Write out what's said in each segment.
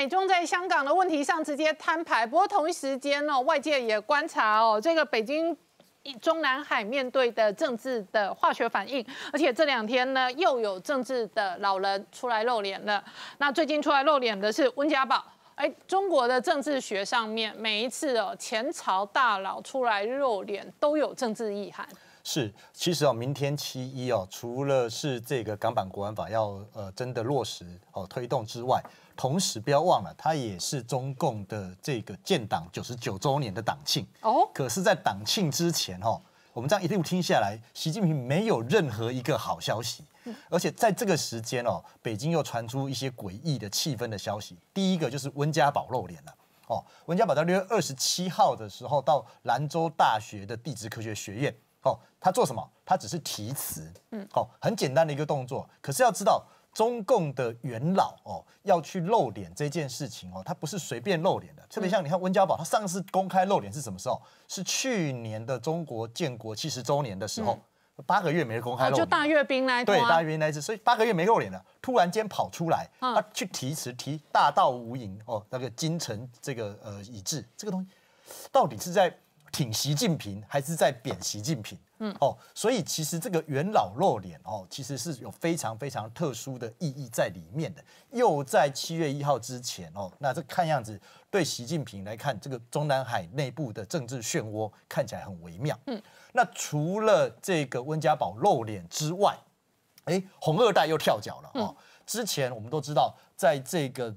美中在香港的问题上直接摊牌。不过同一时间哦，外界也观察哦，这个北京中南海面对的政治的化学反应，而且这两天呢又有政治的老人出来露脸了。那最近出来露脸的是温家宝。哎，中国的政治学上面，每一次哦前朝大佬出来露脸都有政治意涵。是，其实哦，明天七一哦，除了是这个港版国安法要呃真的落实哦推动之外，同时不要忘了，它也是中共的这个建党九十九周年的党庆哦。可是，在党庆之前哦。我们这样一路听下来，习近平没有任何一个好消息，而且在这个时间哦，北京又传出一些诡异的气氛的消息。第一个就是温家宝露脸了哦，温家宝在六月二十七号的时候到兰州大学的地质科学学院哦，他做什么？他只是题词，嗯，哦，很简单的一个动作。可是要知道。中共的元老哦，要去露脸这件事情哦，他不是随便露脸的。特别像你看温家宝，他上次公开露脸是什么时候？是去年的中国建国七十周年的时候，八个月没公开露脸，就大阅兵来对大阅兵那一次，所以八个月没露脸了，突然间跑出来，他去提词提大道无垠哦，那个京城这个呃已至这个东西，到底是在？挺习近平还是在贬习近平？嗯哦，所以其实这个元老露脸哦，其实是有非常非常特殊的意义在里面的。又在七月一号之前哦，那这看样子对习近平来看，这个中南海内部的政治漩涡看起来很微妙。嗯，那除了这个温家宝露脸之外，哎，红二代又跳脚了哦。之前我们都知道，在这个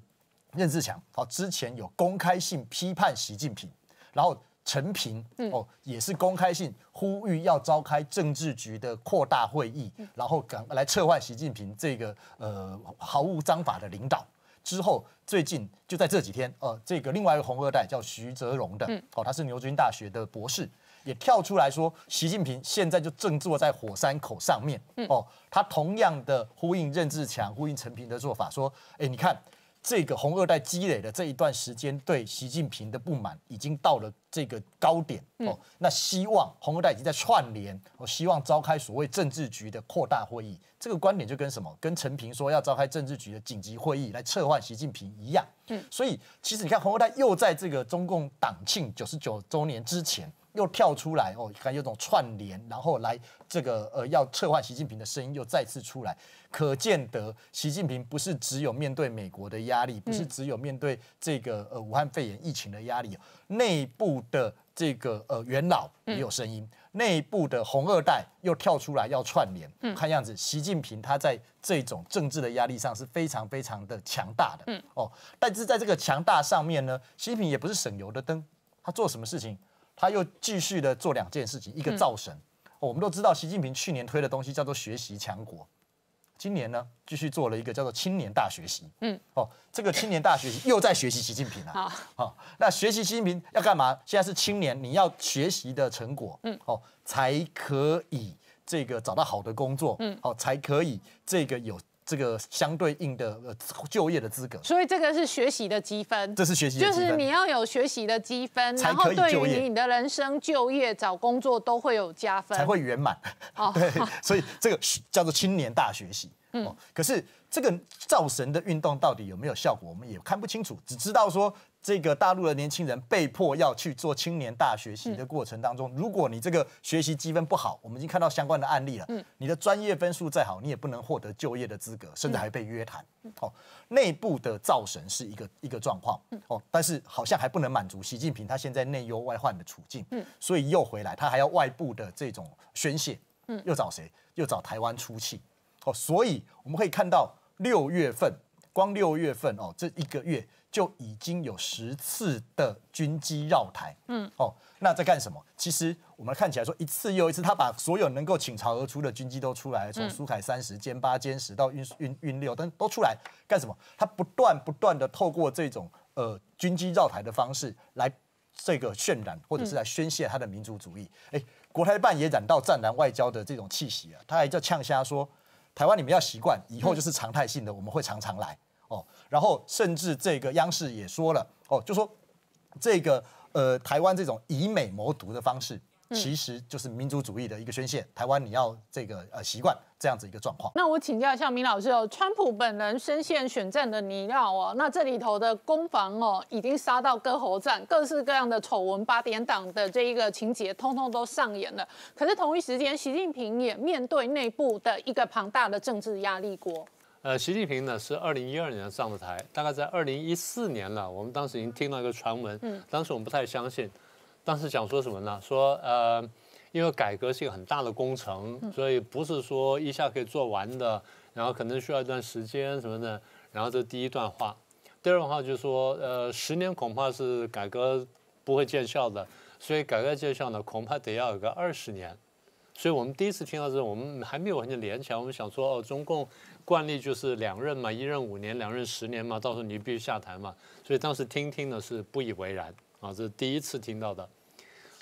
任志强哦之前有公开性批判习近平，然后。陈平哦，也是公开性呼吁要召开政治局的扩大会议，然后赶来撤换习近平这个呃毫无章法的领导。之后最近就在这几天，呃，这个另外一个红二代叫徐泽荣的，哦，他是牛津大学的博士，也跳出来说，习近平现在就正坐在火山口上面。哦，他同样的呼应任志强、呼应陈平的做法，说，哎，你看。这个红二代积累的这一段时间对习近平的不满已经到了这个高点哦，那希望红二代已经在串联，我希望召开所谓政治局的扩大会议，这个观点就跟什么？跟陈平说要召开政治局的紧急会议来撤换习近平一样。嗯，所以其实你看红二代又在这个中共党庆九十九周年之前。又跳出来哦，看有种串联，然后来这个呃要撤换习近平的声音又再次出来，可见得习近平不是只有面对美国的压力，不是只有面对这个呃武汉肺炎疫情的压力，内部的这个呃元老也有声音，内部的红二代又跳出来要串联，看样子习近平他在这种政治的压力上是非常非常的强大的，哦，但是在这个强大上面呢，习近平也不是省油的灯，他做什么事情？他又继续的做两件事情，一个造神。我们都知道，习近平去年推的东西叫做学习强国，今年呢继续做了一个叫做青年大学习。嗯，哦，这个青年大学习又在学习习近平啊。好，那学习习近平要干嘛？现在是青年，你要学习的成果，嗯，哦，才可以这个找到好的工作，嗯，哦，才可以这个有。这个相对应的呃就业的资格，所以这个是学习的积分，这是学习，就是你要有学习的积分，然后对于你的人生、就业、找工作都会有加分，才会圆满。哦，对，所以这个叫做青年大学习。嗯，可是这个造神的运动到底有没有效果，我们也看不清楚，只知道说。这个大陆的年轻人被迫要去做青年大学习的过程当中，如果你这个学习积分不好，我们已经看到相关的案例了。嗯，你的专业分数再好，你也不能获得就业的资格，甚至还被约谈。哦，内部的造神是一个一个状况。哦，但是好像还不能满足习近平他现在内忧外患的处境。嗯，所以又回来，他还要外部的这种宣泄。嗯，又找谁？又找台湾出气。哦，所以我们可以看到六月份，光六月份哦，这一个月。就已经有十次的军机绕台，嗯，哦，那在干什么？其实我们看起来说一次又一次，他把所有能够倾巢而出的军机都出来，从苏凯三十、歼八、歼十到运运运六，但都出来干什么？他不断不断的透过这种呃军机绕台的方式来这个渲染，或者是来宣泄他的民族主义。哎，国台办也染到战狼外交的这种气息啊，他还叫呛瞎说，台湾你们要习惯，以后就是常态性的，我们会常常来。哦，然后甚至这个央视也说了，哦，就说这个呃台湾这种以美谋独的方式，其实就是民族主义的一个宣泄。台湾你要这个呃习惯这样子一个状况。那我请教一下明老师哦，川普本人深陷选战的泥淖哦，那这里头的攻防哦，已经杀到割喉战，各式各样的丑闻、八点档的这一个情节，通通都上演了。可是同一时间，习近平也面对内部的一个庞大的政治压力锅。呃，习近平呢是二零一二年上的台，大概在二零一四年了，我们当时已经听到一个传闻，嗯，当时我们不太相信，当时想说什么呢？说呃，因为改革是一个很大的工程，所以不是说一下可以做完的，然后可能需要一段时间什么的。然后这第一段话，第二段话就是说，呃，十年恐怕是改革不会见效的，所以改革见效呢，恐怕得要有个二十年。所以我们第一次听到这，我们还没有完全连起来，我们想说，哦，中共。惯例就是两任嘛，一任五年，两任十年嘛，到时候你必须下台嘛。所以当时听听呢是不以为然啊，这是第一次听到的。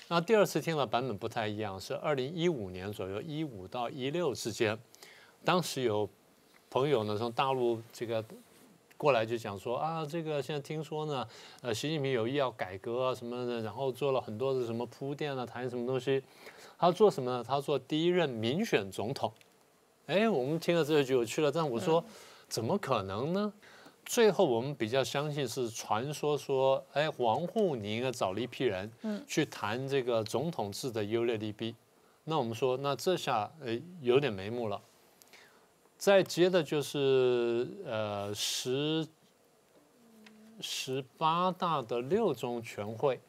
那第二次听的版本不太一样，是二零一五年左右，一五到一六之间，当时有朋友呢从大陆这个过来就讲说啊，这个现在听说呢，呃，习近平有意要改革啊什么的，然后做了很多的什么铺垫啊，谈什么东西。他做什么呢？他做第一任民选总统。哎，我们听了这个就有趣了。但我说，怎么可能呢？最后我们比较相信是传说说，哎，王沪宁啊找了一批人，嗯，去谈这个总统制的优劣利弊。那我们说，那这下哎有点眉目了。再接的就是呃十十八大的六中全会，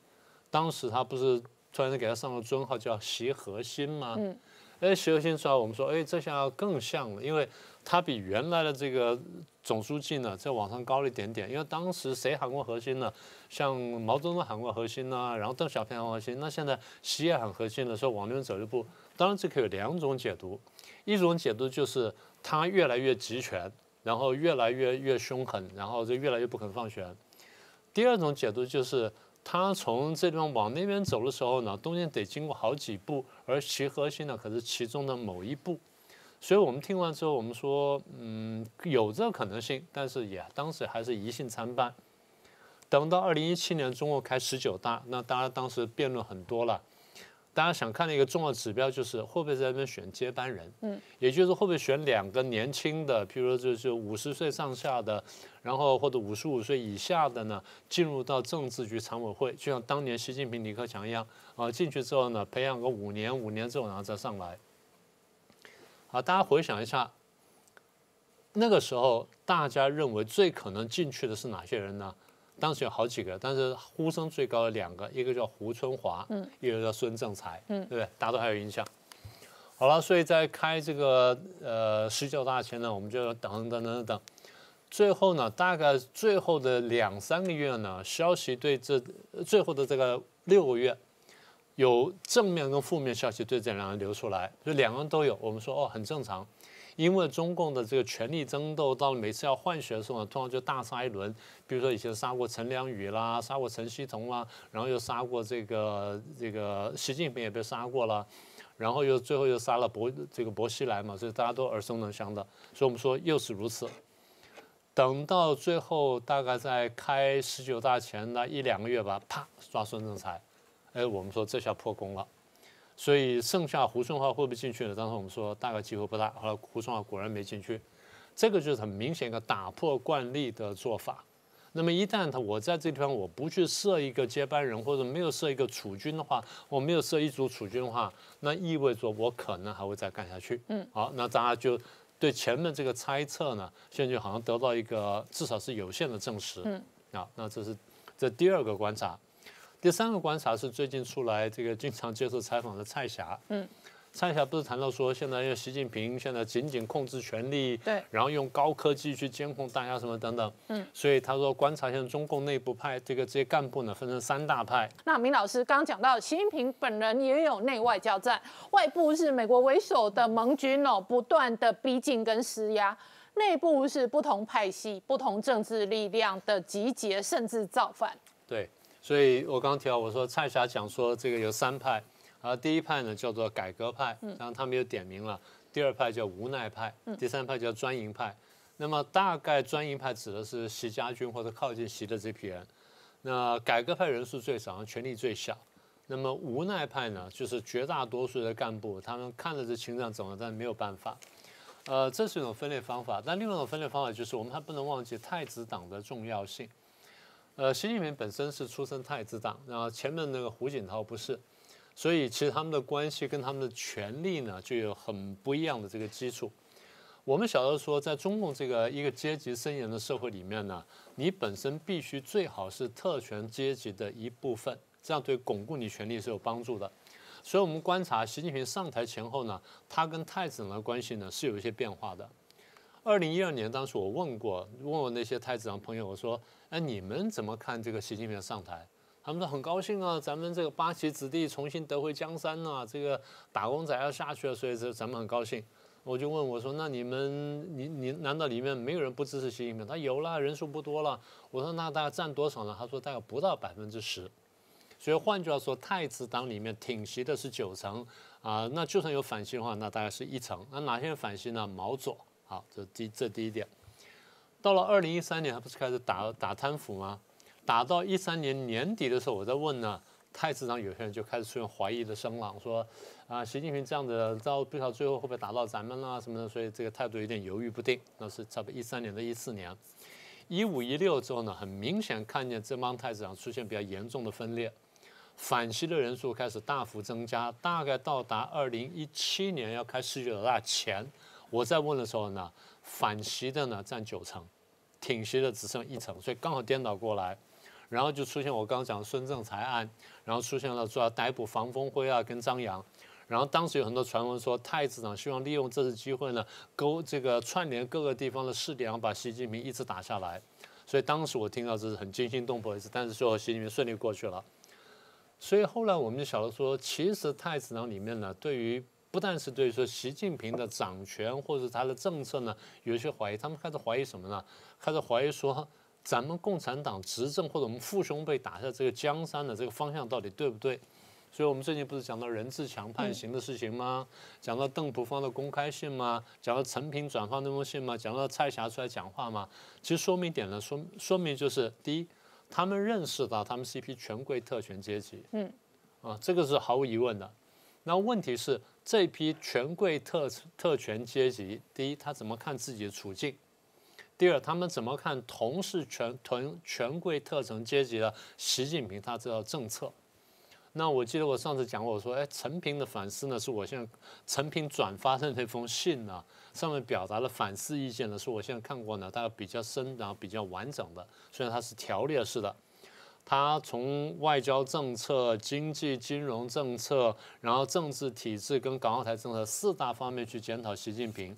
当时他不是突然间给他上了尊号叫习核心吗？嗯。哎，习核心出来，我们说，哎，这下更像了，因为他比原来的这个总书记呢，在往上高了一点点。因为当时谁喊过核心呢？像毛泽东喊过核心呐，然后邓小平喊核心，那现在习也喊核心的时候，往那边走一步。当然，这可有两种解读，一种解读就是他越来越集权，然后越来越越凶狠，然后就越来越不肯放权。第二种解读就是。他从这地方往那边走的时候呢，中间得经过好几步，而其核心呢可是其中的某一步，所以我们听完之后，我们说，嗯，有这个可能性，但是也当时还是疑信参半。等到二零一七年中国开十九大，那大家当时辩论很多了。大家想看的一个重要指标就是会不会在那边选接班人，嗯，也就是会不会选两个年轻的，譬如说就是五十岁上下的，然后或者五十五岁以下的呢，进入到政治局常委会，就像当年习近平、李克强一样，啊，进去之后呢，培养个五年，五年之后然后再上来。好，大家回想一下，那个时候大家认为最可能进去的是哪些人呢？当时有好几个，但是呼声最高的两个，一个叫胡春华，嗯，一个叫孙政才，嗯，对不对？大家都还有印象。好了，所以在开这个呃十九大前呢，我们就等等等等等，最后呢，大概最后的两三个月呢，消息对这最后的这个六个月，有正面跟负面消息对这两个人流出来，就两个人都有。我们说哦，很正常。因为中共的这个权力争斗，到每次要换血的时候呢，通常就大杀一轮。比如说以前杀过陈良宇啦，杀过陈希同啦，然后又杀过这个这个习近平也被杀过了，然后又最后又杀了薄这个薄熙来嘛，所以大家都耳熟能详的。所以我们说又是如此。等到最后大概在开十九大前的一两个月吧，啪抓孙政才，哎，我们说这下破功了。所以剩下胡春华会不会进去呢？当时我们说大概机会不大。后来胡春华果然没进去，这个就是很明显一个打破惯例的做法。那么一旦他我在这地方我不去设一个接班人，或者没有设一个储君的话，我没有设一组储君的话，那意味着我可能还会再干下去。嗯，好，那大家就对前面这个猜测呢，现在就好像得到一个至少是有限的证实。嗯，啊，那这是这第二个观察。第三个观察是最近出来这个经常接受采访的蔡霞，嗯，蔡霞不是谈到说现在用习近平现在紧紧控制权力，对，然后用高科技去监控大家什么等等，嗯，所以他说观察现在中共内部派这个这些干部呢分成三大派。那明老师刚刚讲到习近平本人也有内外交战，外部是美国为首的盟军哦不断的逼近跟施压，内部是不同派系、不同政治力量的集结甚至造反。对。所以我刚刚提到，我说蔡霞讲说这个有三派，啊，第一派呢叫做改革派，然后他们又点名了，第二派叫无奈派，第三派叫专营派。那么大概专营派指的是习家军或者靠近习的这批人，那改革派人数最少，权力最小。那么无奈派呢，就是绝大多数的干部，他们看着这情况怎么，但没有办法。呃，这是一种分裂方法。但另外一种分裂方法就是，我们还不能忘记太子党的重要性。呃，习近平本身是出身太子党，然后前面那个胡锦涛不是，所以其实他们的关系跟他们的权力呢，就有很不一样的这个基础。我们晓得说，在中共这个一个阶级森严的社会里面呢，你本身必须最好是特权阶级的一部分。这样对巩固你权力是有帮助的，所以我们观察习近平上台前后呢，他跟太子党的关系呢是有一些变化的。二零一二年当时我问过，问我那些太子党朋友，我说：“哎，你们怎么看这个习近平上台？”他们说很高兴啊，咱们这个八旗子弟重新得回江山了，这个打工仔要下去了，所以这咱们很高兴。我就问我说：“那你们，你你难道里面没有人不支持习近平？”他有了，人数不多了。我说：“那大概占多少呢？”他说：“大概不到百分之十。”所以换句话说，太子党里面挺习的是九成啊，那就算有反习的话，那大概是一成。那哪些人反习呢？毛左，好，这第这第一点。到了二零一三年，他不是开始打打贪腐吗？打到一三年年底的时候，我在问呢，太子党有些人就开始出现怀疑的声浪，说啊，习近平这样子，到不知道最后会不会打到咱们啦什么的，所以这个态度有点犹豫不定。那是差不多一三年到一四年，一五一六之后呢，很明显看见这帮太子党出现比较严重的分裂。反袭的人数开始大幅增加，大概到达二零一七年要开世界老大前，我在问的时候呢，反袭的呢占九成，挺袭的只剩一成，所以刚好颠倒过来，然后就出现我刚刚讲的孙政才案，然后出现了说要逮捕房峰辉啊跟张扬，然后当时有很多传闻说太子党希望利用这次机会呢勾这个串联各个地方的势力，然后把习近平一直打下来，所以当时我听到这是很惊心动魄的事，但是最后习近平顺利过去了。所以后来我们就晓得说，其实太子党里面呢，对于不但是对说习近平的掌权或者他的政策呢，有一些怀疑。他们开始怀疑什么呢？开始怀疑说，咱们共产党执政或者我们父兄辈打下这个江山的这个方向到底对不对？所以我们最近不是讲到任志强判刑的事情吗？讲到邓普方的公开信吗？讲到陈平转发那封信吗？讲到蔡霞出来讲话吗？其实说明点呢，说说明就是第一。他们认识到他们是一批权贵特权阶级，嗯，啊，这个是毫无疑问的。那问题是这批权贵特特权阶级，第一，他怎么看自己的处境；第二，他们怎么看同是权权权贵特权阶级的习近平他这套政策？那我记得我上次讲过，我说，哎，陈平的反思呢，是我现在陈平转发的那封信呢。上面表达的反思意见呢是我现在看过呢，大概比较深，然后比较完整的。虽然它是条列式的，它从外交政策、经济金融政策，然后政治体制跟港澳台政策四大方面去检讨习近平。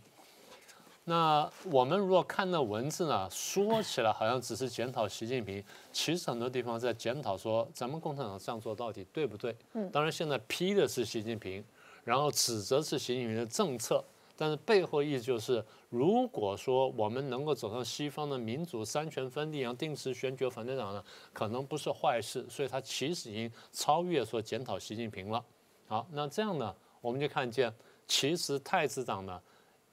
那我们如果看那文字呢，说起来好像只是检讨习近平，其实很多地方在检讨说咱们共产党这样做到底对不对？嗯，当然现在批的是习近平，然后指责是习近平的政策。但是背后意思就是，如果说我们能够走上西方的民主三权分立，然后定时选举反对党呢，可能不是坏事。所以他其实已经超越说检讨习近平了。好，那这样呢，我们就看见，其实太子党呢，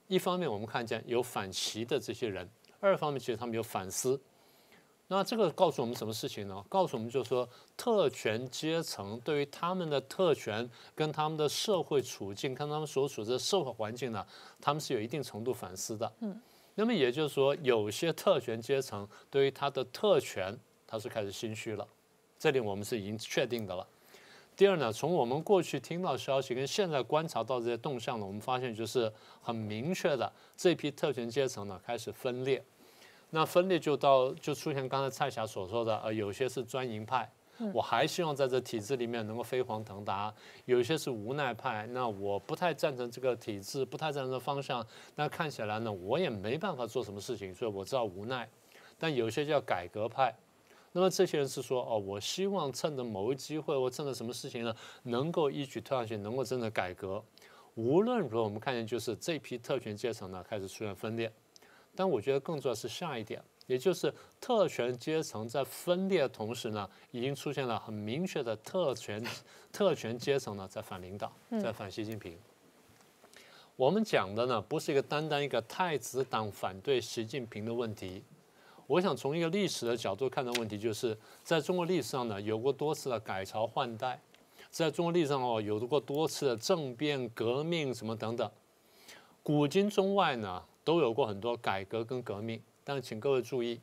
一方面我们看见有反习的这些人，二方面其实他们有反思。那这个告诉我们什么事情呢？告诉我们就是说，特权阶层对于他们的特权跟他们的社会处境，跟他们所处的社会环境呢，他们是有一定程度反思的。嗯，那么也就是说，有些特权阶层对于他的特权，他是开始心虚了。这里我们是已经确定的了。第二呢，从我们过去听到消息跟现在观察到这些动向呢，我们发现就是很明确的，这批特权阶层呢开始分裂。那分裂就到就出现刚才蔡霞所说的，呃，有些是专营派，我还希望在这体制里面能够飞黄腾达；有些是无奈派，那我不太赞成这个体制，不太赞成方向。那看起来呢，我也没办法做什么事情，所以我知道无奈。但有些叫改革派，那么这些人是说，哦，我希望趁着某一机会，或趁着什么事情呢，能够一举推上去，能够真的改革。无论如何，我们看见就是这批特权阶层呢，开始出现分裂。但我觉得更重要是下一点，也就是特权阶层在分裂的同时呢，已经出现了很明确的特权特权阶层呢在反领导，在反习近平。我们讲的呢不是一个单单一个太子党反对习近平的问题，我想从一个历史的角度看的问题，就是在中国历史上呢有过多次的改朝换代，在中国历史上哦，有过多次的政变、革命什么等等，古今中外呢都有过很多改革跟革命。但请各位注意，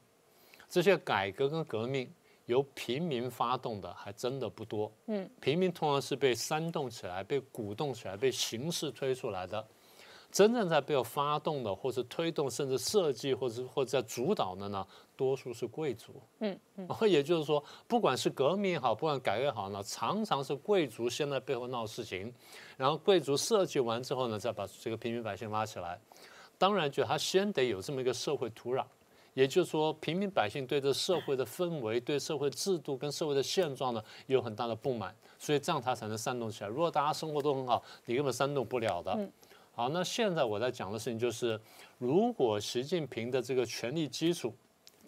这些改革跟革命由平民发动的还真的不多。嗯，平民通常是被煽动起来、被鼓动起来、被形势推出来的。真正在背后发动的，或是推动，甚至设计，或者或者在主导的呢，多数是贵族。嗯嗯，也就是说，不管是革命也好，不管改革也好呢，常常是贵族先在背后闹事情，然后贵族设计完之后呢，再把这个平民百姓拉起来。当然，就他先得有这么一个社会土壤，也就是说，平民百姓对这社会的氛围、对社会制度跟社会的现状呢，有很大的不满，所以这样他才能煽动起来。如果大家生活都很好，你根本煽动不了的。好，那现在我在讲的事情就是，如果习近平的这个权力基础，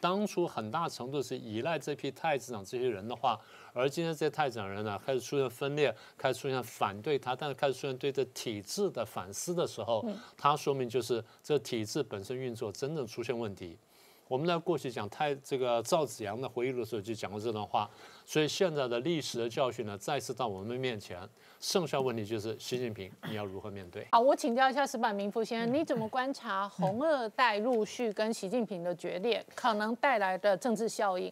当初很大程度是依赖这批太子党这些人的话，而今天这些太子党人呢，开始出现分裂，开始出现反对他，但是开始出现对这体制的反思的时候，它说明就是这体制本身运作真正出现问题。我们在过去讲太这个赵子阳的回忆录的时候就讲过这段话，所以现在的历史的教训呢，再次到我们面前。剩下问题就是习近平，你要如何面对？好，我请教一下石板明夫先生，你怎么观察红二代陆续跟习近平的决裂可能带来的政治效应？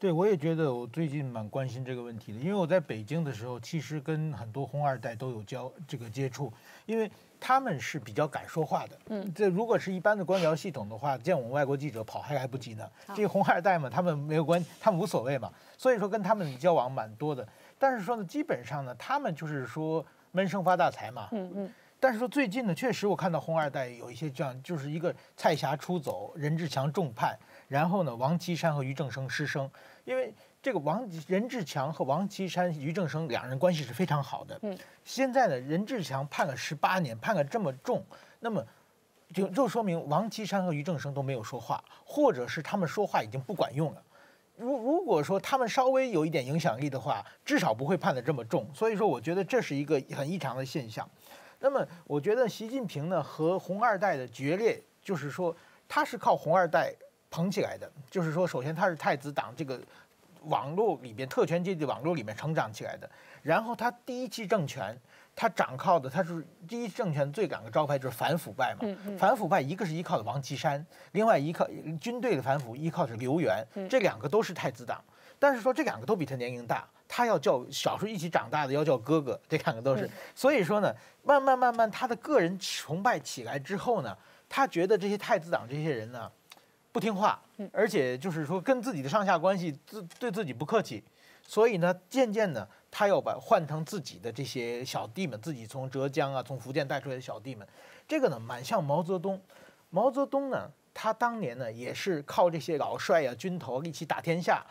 对，我也觉得我最近蛮关心这个问题的，因为我在北京的时候，其实跟很多红二代都有交这个接触，因为他们是比较敢说话的。嗯，这如果是一般的官僚系统的话，见我们外国记者跑还来不及呢。这个红二代嘛，他们没有关，他们无所谓嘛，所以说跟他们交往蛮多的。但是说呢，基本上呢，他们就是说闷声发大财嘛。嗯嗯。但是说最近呢，确实我看到红二代有一些这样，就是一个蔡霞出走，任志强重判，然后呢，王岐山和于正声失声。因为这个王任志强和王岐山、俞正声两人关系是非常好的。嗯。现在呢，任志强判了十八年，判了这么重，那么就就说明王岐山和俞正声都没有说话，或者是他们说话已经不管用了。如如果说他们稍微有一点影响力的话，至少不会判得这么重。所以说，我觉得这是一个很异常的现象。那么，我觉得习近平呢和红二代的决裂，就是说他是靠红二代捧起来的。就是说，首先他是太子党这个网络里边特权阶级网络里面成长起来的，然后他第一期政权。他掌靠的，他是第一政权最两个招牌就是反腐败嘛。反腐败一个是依靠的王岐山，另外依靠军队的反腐依靠是刘源，这两个都是太子党。但是说这两个都比他年龄大，他要叫小时候一起长大的要叫哥哥，这两个都是。所以说呢，慢慢慢慢他的个人崇拜起来之后呢，他觉得这些太子党这些人呢不听话，而且就是说跟自己的上下关系自对自己不客气，所以呢渐渐的。他要把换成自己的这些小弟们，自己从浙江啊、从福建带出来的小弟们，这个呢蛮像毛泽东。毛泽东呢，他当年呢也是靠这些老帅啊、军头一起打天下，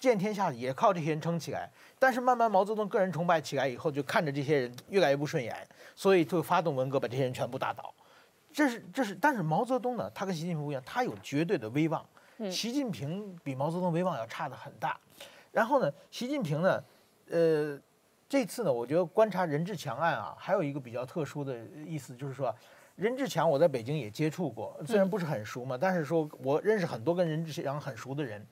见天下也靠这些人撑起来。但是慢慢毛泽东个人崇拜起来以后，就看着这些人越来越不顺眼，所以就发动文革，把这些人全部打倒。这是这是，但是毛泽东呢，他跟习近平不一样，他有绝对的威望。习近平比毛泽东威望要差的很大。然后呢，习近平呢？呃，这次呢，我觉得观察任志强案啊，还有一个比较特殊的意思，就是说，任志强我在北京也接触过，虽然不是很熟嘛，但是说我认识很多跟任志强很熟的人。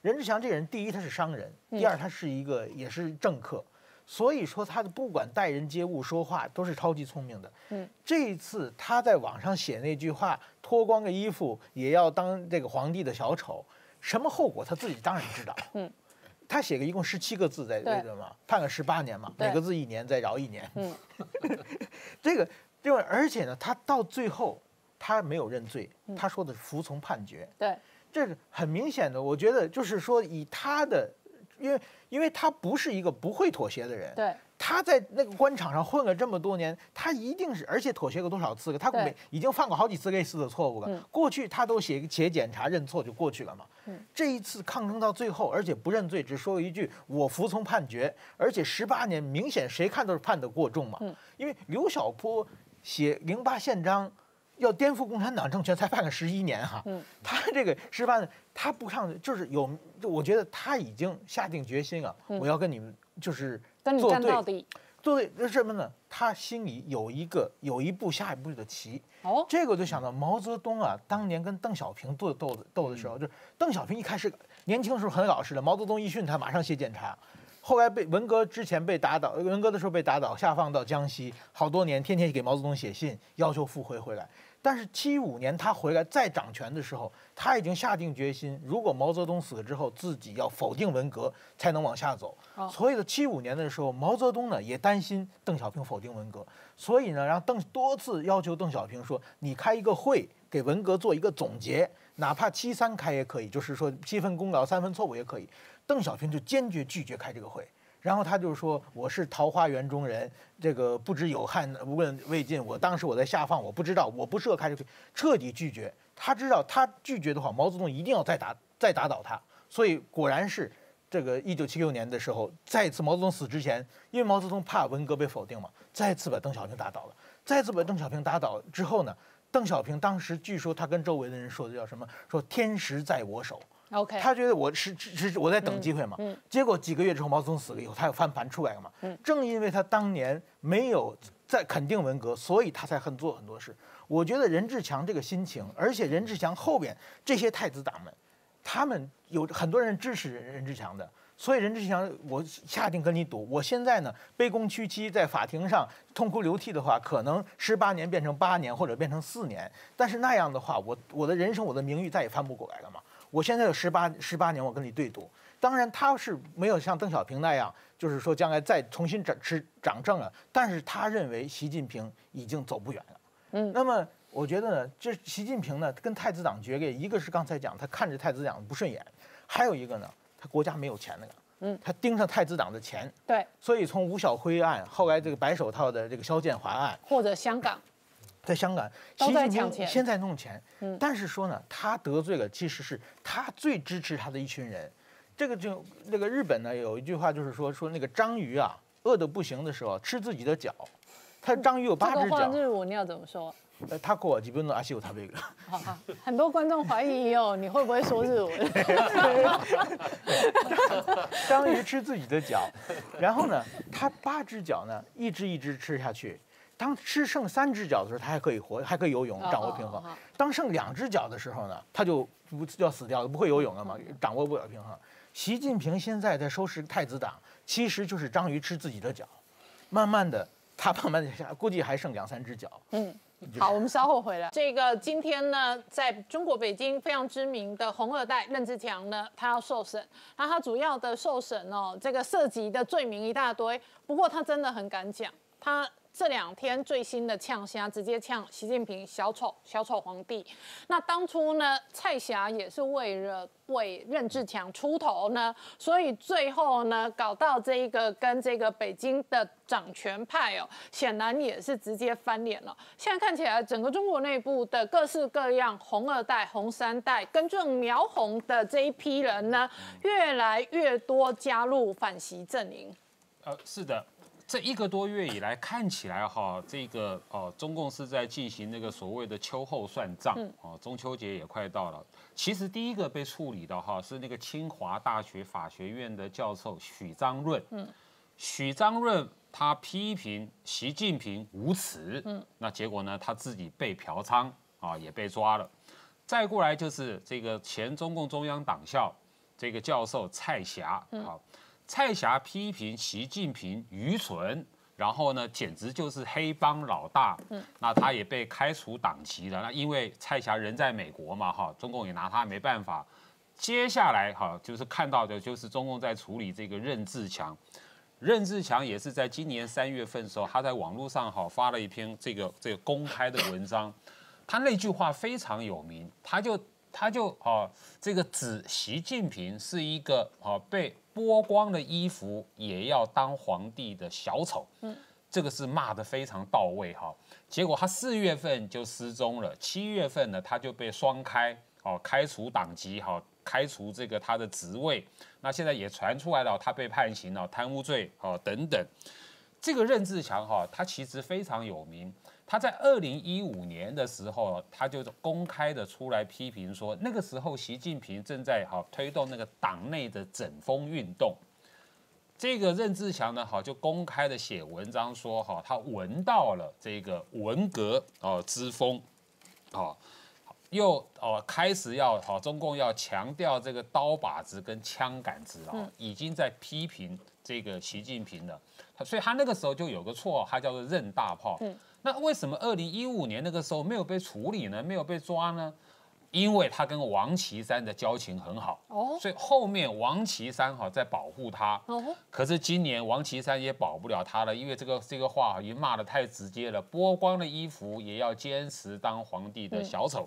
任志强这个人，第一他是商人，第二他是一个也是政客，所以说他的不管待人接物、说话都是超级聪明的。嗯，这一次他在网上写那句话，脱光个衣服也要当这个皇帝的小丑，什么后果他自己当然知道。嗯。他写个一共十七个字在那个嘛，判了十八年嘛，每个字一年，再饶一年。嗯，这个，因为而且呢，他到最后他没有认罪，他说的是服从判决。对，这是很明显的，我觉得就是说以他的，因为因为他不是一个不会妥协的人。对。他在那个官场上混了这么多年，他一定是，而且妥协过多少次了？他每已经犯过好几次类似的错误了。过去他都写写检查认错就过去了嘛。这一次抗争到最后，而且不认罪，只说了一句“我服从判决”，而且十八年，明显谁看都是判得过重嘛。因为刘晓波写零八宪章，要颠覆共产党政权，才判了十一年哈。他这个十八年，他不上就是有，我觉得他已经下定决心了，我要跟你们就是。跟你站到底，做对是什么呢？他心里有一个有一步下一步的棋。哦，这个我就想到毛泽东啊，当年跟邓小平斗斗斗的时候，就是邓小平一开始年轻的时候很老实的，毛泽东一训他马上写检查，后来被文革之前被打倒，文革的时候被打倒，下放到江西，好多年，天天给毛泽东写信，要求复回回来。但是七五年他回来再掌权的时候，他已经下定决心，如果毛泽东死了之后，自己要否定文革，才能往下走。所以呢七五年的时候，毛泽东呢也担心邓小平否定文革，所以呢让邓多次要求邓小平说，你开一个会给文革做一个总结，哪怕七三开也可以，就是说七分功劳三分错误也可以。邓小平就坚决拒绝开这个会。然后他就说：“我是桃花源中人，这个不知有汉，无问魏晋。我当时我在下放，我不知道，我不适合开这个，彻底拒绝。他知道他拒绝的话，毛泽东一定要再打再打倒他。所以果然是这个一九七六年的时候，再次毛泽东死之前，因为毛泽东怕文革被否定嘛，再次把邓小平打倒了。再次把邓小平打倒之后呢，邓小平当时据说他跟周围的人说的叫什么？说天时在我手。” OK，他觉得我是是我在等机会嘛，结果几个月之后毛泽东死了以后，他又翻盘出来了嘛。正因为他当年没有在肯定文革，所以他才很做很多事。我觉得任志强这个心情，而且任志强后边这些太子党们，他们有很多人支持任任志强的，所以任志强，我下定跟你赌，我现在呢卑躬屈膝在法庭上痛哭流涕的话，可能十八年变成八年或者变成四年，但是那样的话，我我的人生我的名誉再也翻不过来了嘛。我现在有十八十八年，我跟你对赌。当然，他是没有像邓小平那样，就是说将来再重新掌持掌政了。但是他认为习近平已经走不远了。嗯，那么我觉得呢，这习近平呢跟太子党决裂，一个是刚才讲他看着太子党不顺眼，还有一个呢，他国家没有钱了。嗯，他盯上太子党的钱。对。所以从吴晓辉案，后来这个白手套的这个肖建华案，或者香港。在香港，都在抢钱，现在弄钱。嗯，但是说呢，他得罪了，其实是他最支持他的一群人。这个就那个日本呢，有一句话就是说，说那个章鱼啊，饿得不行的时候吃自己的脚。他章鱼有八只脚。日文你要怎么说？呃，他过基本上阿西有他这个。好好，很多观众怀疑哦，你会不会说日文？章鱼吃自己的脚，然后呢，他八只脚呢，一只一只吃下去。当吃剩三只脚的时候，它还可以活，还可以游泳，掌握平衡。当剩两只脚的时候呢，它就不要死掉了，不会游泳了嘛，掌握不了平衡。习近平现在在收拾太子党，其实就是章鱼吃自己的脚，慢慢的，他慢慢的下，估计还剩两三只脚。嗯，好，我们稍后回来。这个今天呢，在中国北京非常知名的红二代任志强呢，他要受审，那他主要的受审哦，这个涉及的罪名一大堆，不过他真的很敢讲，他。这两天最新的呛虾，直接呛习近平小丑小丑皇帝。那当初呢，蔡霞也是为了为任志强出头呢，所以最后呢，搞到这一个跟这个北京的掌权派哦，显然也是直接翻脸了。现在看起来，整个中国内部的各式各样红二代、红三代，跟这种苗红的这一批人呢，越来越多加入反习阵营。呃，是的。这一个多月以来，看起来哈，这个哦，中共是在进行那个所谓的秋后算账哦，中秋节也快到了。其实第一个被处理的哈是那个清华大学法学院的教授许章润。嗯，许章润他批评习近平无耻。嗯，那结果呢，他自己被嫖娼啊，也被抓了。再过来就是这个前中共中央党校这个教授蔡霞。好。蔡霞批评习近平愚蠢，然后呢，简直就是黑帮老大。嗯，那他也被开除党籍了。那因为蔡霞人在美国嘛，哈，中共也拿他没办法。接下来哈，就是看到的就是中共在处理这个任志强。任志强也是在今年三月份的时候，他在网络上哈发了一篇这个这个公开的文章，他那句话非常有名，他就他就啊这个指习近平是一个啊被。剥光了衣服也要当皇帝的小丑，嗯，这个是骂的非常到位哈。结果他四月份就失踪了，七月份呢他就被双开哦，开除党籍哈，开除这个他的职位。那现在也传出来了，他被判刑了，贪污罪哦等等。这个任志强哈，他其实非常有名。他在二零一五年的时候，他就公开的出来批评说，那个时候习近平正在好推动那个党内的整风运动。这个任志强呢，好就公开的写文章说，哈，他闻到了这个文革哦之风，哦，又哦开始要好，中共要强调这个刀把子跟枪杆子啊，已经在批评这个习近平的。所以他那个时候就有个错，他叫做任大炮。那为什么二零一五年那个时候没有被处理呢？没有被抓呢？因为他跟王岐山的交情很好，哦，所以后面王岐山哈在保护他，哦，可是今年王岐山也保不了他了，因为这个这个话已经骂得太直接了，剥光了衣服也要坚持当皇帝的小丑。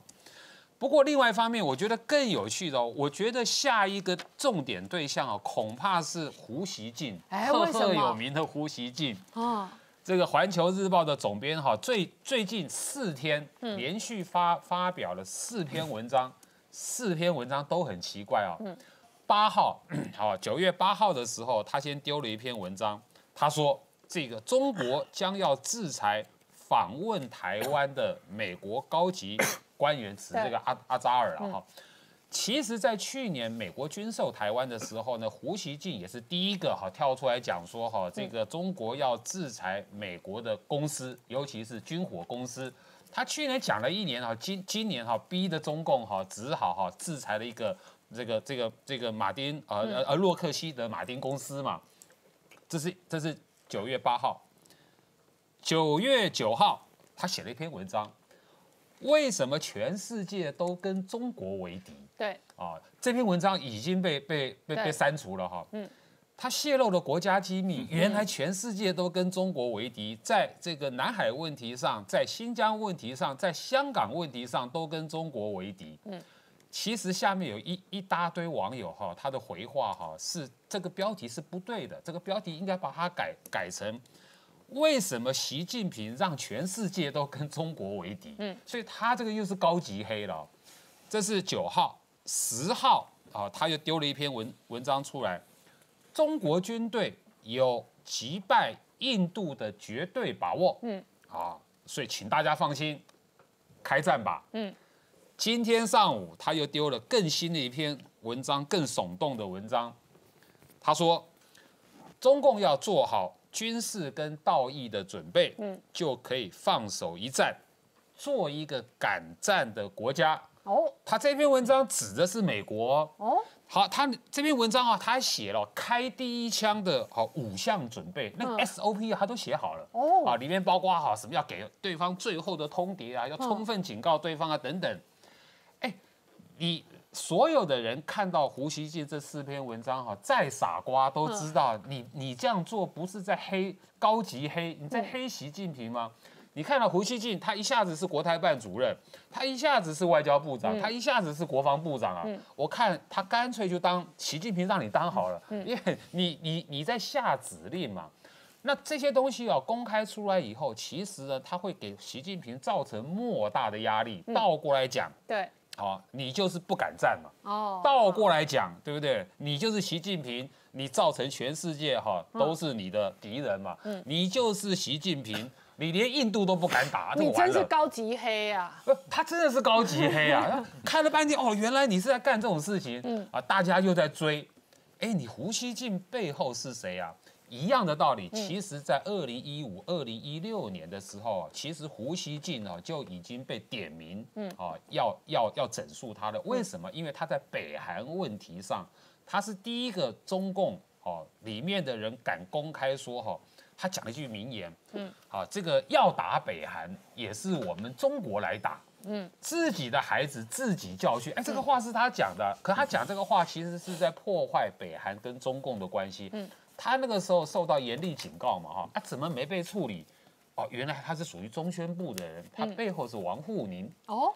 不过另外一方面，我觉得更有趣的，我觉得下一个重点对象啊，恐怕是胡锡进，赫赫有名的胡锡进，哦。这个《环球日报》的总编哈，最最近四天连续发发表了四篇文章，四篇文章都很奇怪哦。八号，好，九月八号的时候，他先丢了一篇文章，他说这个中国将要制裁访问台湾的美国高级官员，指这个阿阿扎尔了哈。其实，在去年美国军售台湾的时候呢，胡锡进也是第一个哈跳出来讲说哈，这个中国要制裁美国的公司，尤其是军火公司。他去年讲了一年哈，今今年哈逼的中共哈只好哈制裁了一个这个这个这个马丁呃呃洛克希德马丁公司嘛。这是这是九月八号，九月九号他写了一篇文章，为什么全世界都跟中国为敌？对啊，这篇文章已经被被被被删除了哈。嗯，他泄露了国家机密，原来全世界都跟中国为敌，在这个南海问题上，在新疆问题上，在香港问题上都跟中国为敌。嗯，其实下面有一一大堆网友哈，他的回话哈是这个标题是不对的，这个标题应该把它改改成为什么习近平让全世界都跟中国为敌？嗯，所以他这个又是高级黑了，这是九号。十号啊，他又丢了一篇文文章出来，中国军队有击败印度的绝对把握。嗯，啊，所以请大家放心，开战吧。嗯，今天上午他又丢了更新的一篇文章，更耸动的文章。他说，中共要做好军事跟道义的准备，嗯，就可以放手一战，做一个敢战的国家。哦，他这篇文章指的是美国哦。好，他这篇文章啊，他还写了开第一枪的好五项准备，那个 SOP 他都写好了哦。啊，里面包括好什么要给对方最后的通牒啊，要充分警告对方啊等等。哎，你所有的人看到胡锡进这四篇文章哈，再傻瓜都知道你你这样做不是在黑高级黑，你在黑习近平吗？你看到胡锡进，他一下子是国台办主任，他一下子是外交部长，他一下子是国防部长啊！我看他干脆就当习近平让你当好了，因为你你你在下指令嘛。那这些东西啊公开出来以后，其实呢，他会给习近平造成莫大的压力。倒过来讲，对，好，你就是不敢战嘛。哦，倒过来讲，对不对？你就是习近平，你造成全世界哈都是你的敌人嘛。嗯，你就是习近平。你连印度都不敢打，你真是高级黑啊！他真的是高级黑啊！看了半天，哦，原来你是在干这种事情，嗯啊，大家又在追，哎，你胡锡进背后是谁啊？一样的道理，其实，在二零一五、二零一六年的时候，其实胡锡进呢就已经被点名，嗯。啊，要要要整肃他的。为什么？因为他在北韩问题上，他是第一个中共哦里面的人敢公开说哈。他讲了一句名言，嗯，啊，这个要打北韩也是我们中国来打，嗯，自己的孩子自己教训，哎，这个话是他讲的，可他讲这个话其实是在破坏北韩跟中共的关系，嗯，他那个时候受到严厉警告嘛，哈，啊，怎么没被处理？哦，原来他是属于中宣部的人，他背后是王沪宁，哦。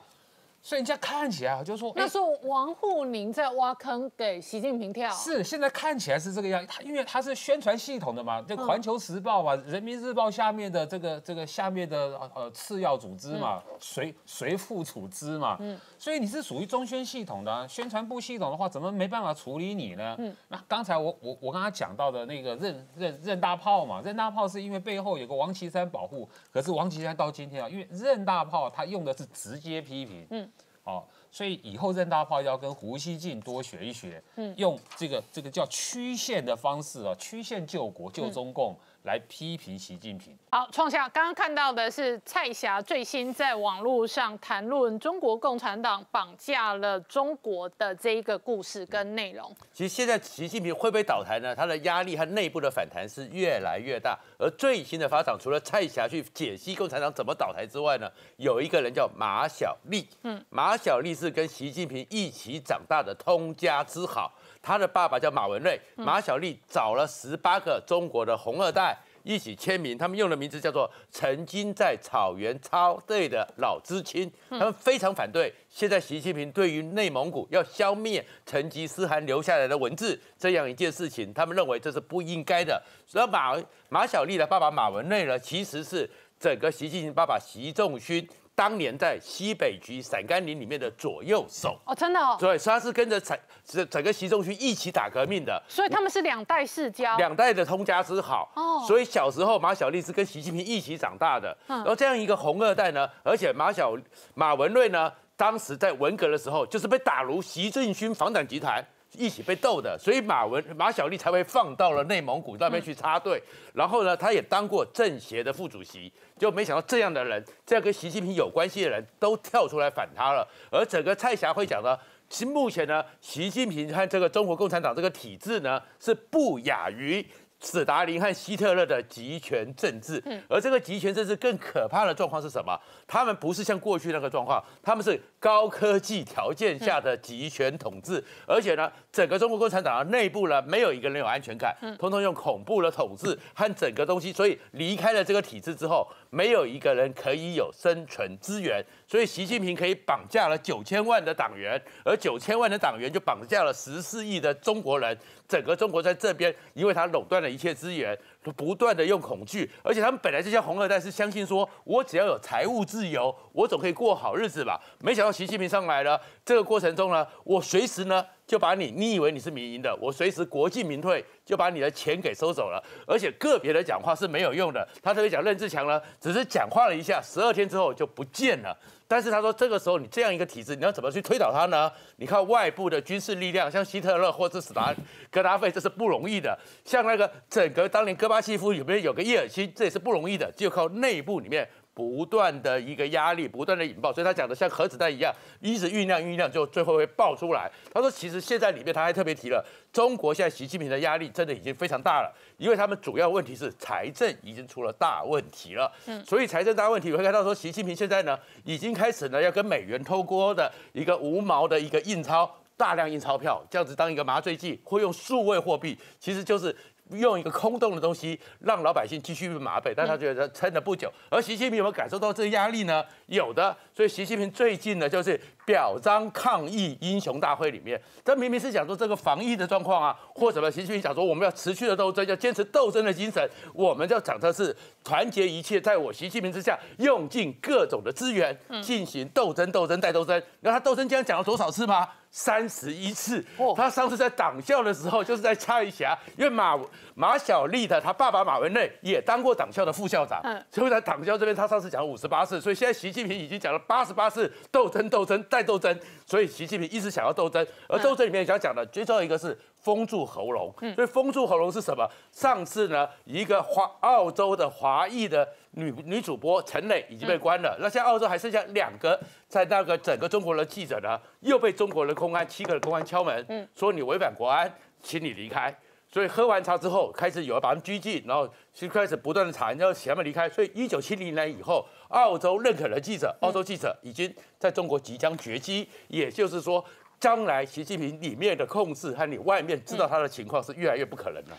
所以人家看起来就说，那是王沪宁在挖坑给习近平跳。是，现在看起来是这个样。他因为他是宣传系统的嘛，这环球时报嘛，人民日报下面的这个这个下面的呃次要组织嘛，随随附处织嘛。嗯。所以你是属于中宣系统的宣传部系统的话，怎么没办法处理你呢？嗯。那刚才我我我刚刚讲到的那个任任任大炮嘛，任大炮是因为背后有个王岐山保护，可是王岐山到今天啊，因为任大炮他用的是直接批评。嗯。哦，所以以后任大炮要跟胡锡进多学一学，嗯，用这个这个叫曲线的方式啊，曲线救国救中共，来批评习近平。好，创下刚刚看到的是蔡霞最新在网络上谈论中国共产党绑架了中国的这一个故事跟内容。其实现在习近平会不会倒台呢？他的压力和内部的反弹是越来越大。而最新的发展，除了蔡霞去解析共产党怎么倒台之外呢，有一个人叫马小丽。嗯，马小丽是跟习近平一起长大的通家之好。他的爸爸叫马文瑞，马小丽找了十八个中国的红二代一起签名，他们用的名字叫做“曾经在草原插队的老知青”，他们非常反对现在习近平对于内蒙古要消灭成吉思汗留下来的文字这样一件事情，他们认为这是不应该的。所以马马小丽的爸爸马文瑞呢，其实是整个习近平爸爸习仲勋。当年在西北局陕甘宁里面的左右手。哦，真的哦，对，他是跟着整整整个习仲勋一起打革命的，所以他们是两代世交，两代的通家之好。哦。所以小时候马小丽是跟习近平一起长大的，然后这样一个红二代呢，而且马小马文瑞呢，当时在文革的时候就是被打入习仲勋防党集团。一起被斗的，所以马文马小丽才会放到了内蒙古那边去插队。然后呢，他也当过政协的副主席，就没想到这样的人，这样跟习近平有关系的人都跳出来反他了。而整个蔡霞会讲呢，其实目前呢，习近平和这个中国共产党这个体制呢，是不亚于。斯达林和希特勒的集权政治，而这个集权政治更可怕的状况是什么？他们不是像过去那个状况，他们是高科技条件下的集权统治，而且呢，整个中国共产党的内部呢，没有一个人有安全感，通通用恐怖的统治和整个东西，所以离开了这个体制之后，没有一个人可以有生存资源，所以习近平可以绑架了九千万的党员，而九千万的党员就绑架了十四亿的中国人。整个中国在这边，因为他垄断了一切资源，不断的用恐惧，而且他们本来这些红二代是相信说，我只要有财务自由，我总可以过好日子吧。没想到习近平上来了，这个过程中呢，我随时呢就把你，你以为你是民营的，我随时国进民退，就把你的钱给收走了。而且个别的讲话是没有用的，他特别讲任志强呢，只是讲话了一下，十二天之后就不见了。但是他说，这个时候你这样一个体制，你要怎么去推倒它呢？你靠外部的军事力量，像希特勒或者斯达戈达费，这是不容易的。像那个整个当年戈巴契夫有没有有个叶尔钦，这也是不容易的，就靠内部里面。不断的一个压力，不断的引爆，所以他讲的像核子弹一样，一直酝酿酝酿，就最后会爆出来。他说，其实现在里面他还特别提了，中国现在习近平的压力真的已经非常大了，因为他们主要问题是财政已经出了大问题了。嗯，所以财政大问题，我会看到说，习近平现在呢，已经开始呢要跟美元偷锅的一个无毛的一个印钞，大量印钞票，这样子当一个麻醉剂，会用数位货币，其实就是。用一个空洞的东西让老百姓继续麻痹，但他觉得撑了不久。而习近平有没有感受到这个压力呢？有的。所以习近平最近呢，就是表彰抗疫英雄大会里面，这明明是讲说这个防疫的状况啊，或什么？习近平讲说我们要持续的斗争，要坚持斗争的精神，我们要讲的是团结一切，在我习近平之下，用尽各种的资源进行斗争，斗争再斗争。你知道他斗争这样讲了多少次吗？三十一次，他上次在党校的时候就是在蔡霞，因为马马小丽的他爸爸马文瑞也当过党校的副校长，所以在党校这边他上次讲了五十八次，所以现在习近平已经讲了八十八次斗争斗争再斗争，所以习近平一直想要斗争，而斗争里面想讲的最重要一个是封住喉咙，所以封住喉咙是什么？上次呢一个华澳洲的华裔的。女女主播陈磊已经被关了，那现在澳洲还剩下两个，在那个整个中国的记者呢，又被中国的公安七个公安敲门，说你违反国安，请你离开。所以喝完茶之后，开始有人把他们拘禁，然后就开始不断的查，要请他们离开。所以一九七零年以后，澳洲认可的记者，澳洲记者已经在中国即将绝迹，也就是说。将来习近平里面的控制和你外面知道他的情况是越来越不可能了。